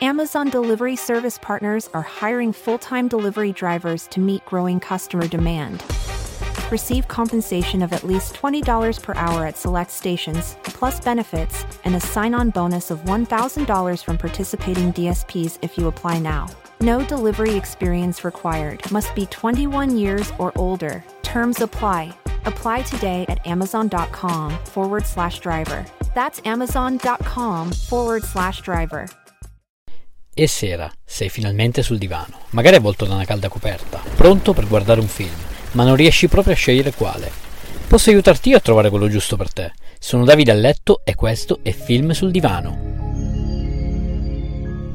Amazon Delivery Service Partners are hiring full time delivery drivers to meet growing customer demand. Receive compensation of at least $20 per hour at select stations, plus benefits, and a sign on bonus of $1,000 from participating DSPs if you apply now. No delivery experience required. Must be 21 years or older. Terms apply. Apply today at amazon.com forward slash driver. That's amazon.com forward slash driver. E sera, sei finalmente sul divano, magari avvolto da una calda coperta, pronto per guardare un film, ma non riesci proprio a scegliere quale. Posso aiutarti io a trovare quello giusto per te. Sono Davide a letto e questo è Film sul divano.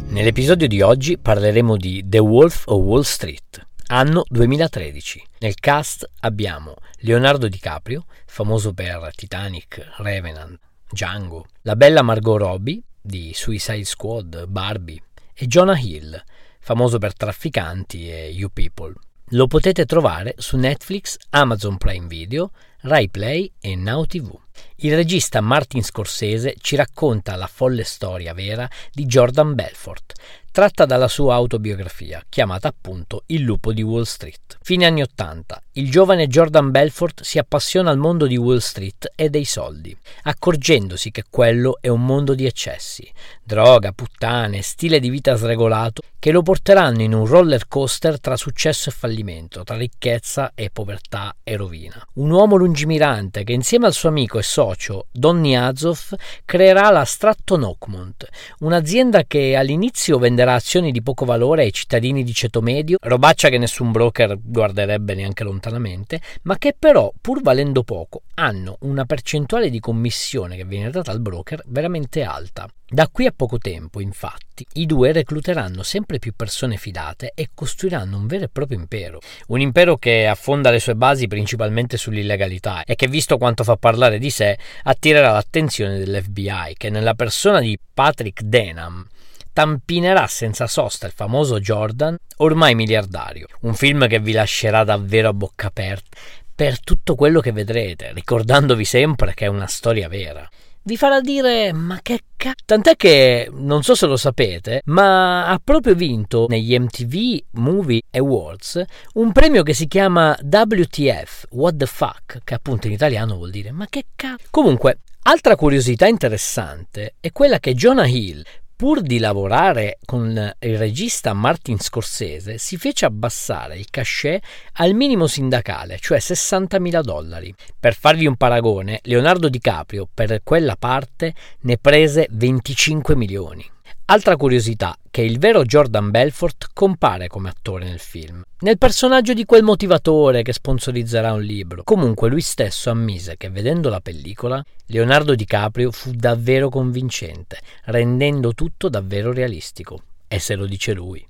Nell'episodio di oggi parleremo di The Wolf of Wall Street, anno 2013. Nel cast abbiamo Leonardo DiCaprio, famoso per Titanic, Revenant, Django, la bella Margot Robbie di Suicide Squad, Barbie, e Jonah Hill, famoso per Trafficanti e You People. Lo potete trovare su Netflix, Amazon Prime Video, Rai Play e Now TV. Il regista Martin Scorsese ci racconta la folle storia vera di Jordan Belfort, tratta dalla sua autobiografia, chiamata appunto Il lupo di Wall Street. Fine anni Ottanta, il giovane Jordan Belfort si appassiona al mondo di Wall Street e dei soldi, accorgendosi che quello è un mondo di eccessi, droga, puttane, stile di vita sregolato che lo porteranno in un roller coaster tra successo e fallimento, tra ricchezza e povertà e rovina. Un uomo lungimirante che insieme al suo amico e socio Donny Azov creerà la Stratton Oakmont, un'azienda che all'inizio venderà azioni di poco valore ai cittadini di ceto medio, robaccia che nessun broker guarderebbe neanche lontanamente, ma che però, pur valendo poco, hanno una percentuale di commissione che viene data al broker veramente alta. Da qui a poco tempo, infatti, i due recluteranno sempre più persone fidate e costruiranno un vero e proprio impero. Un impero che affonda le sue basi principalmente sull'illegalità e che, visto quanto fa parlare di sé, attirerà l'attenzione dell'FBI, che nella persona di Patrick Denham tampinerà senza sosta il famoso Jordan, ormai miliardario. Un film che vi lascerà davvero a bocca aperta per tutto quello che vedrete, ricordandovi sempre che è una storia vera vi farà dire ma che cazzo tant'è che non so se lo sapete ma ha proprio vinto negli MTV Movie Awards un premio che si chiama WTF What the fuck che appunto in italiano vuol dire ma che cazzo comunque Altra curiosità interessante è quella che Jonah Hill, pur di lavorare con il regista Martin Scorsese, si fece abbassare il cachet al minimo sindacale, cioè 60.000 dollari. Per farvi un paragone, Leonardo DiCaprio per quella parte ne prese 25 milioni. Altra curiosità, che il vero Jordan Belfort compare come attore nel film, nel personaggio di quel motivatore che sponsorizzerà un libro. Comunque lui stesso ammise che vedendo la pellicola, Leonardo DiCaprio fu davvero convincente, rendendo tutto davvero realistico. E se lo dice lui.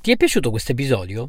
Ti è piaciuto questo episodio?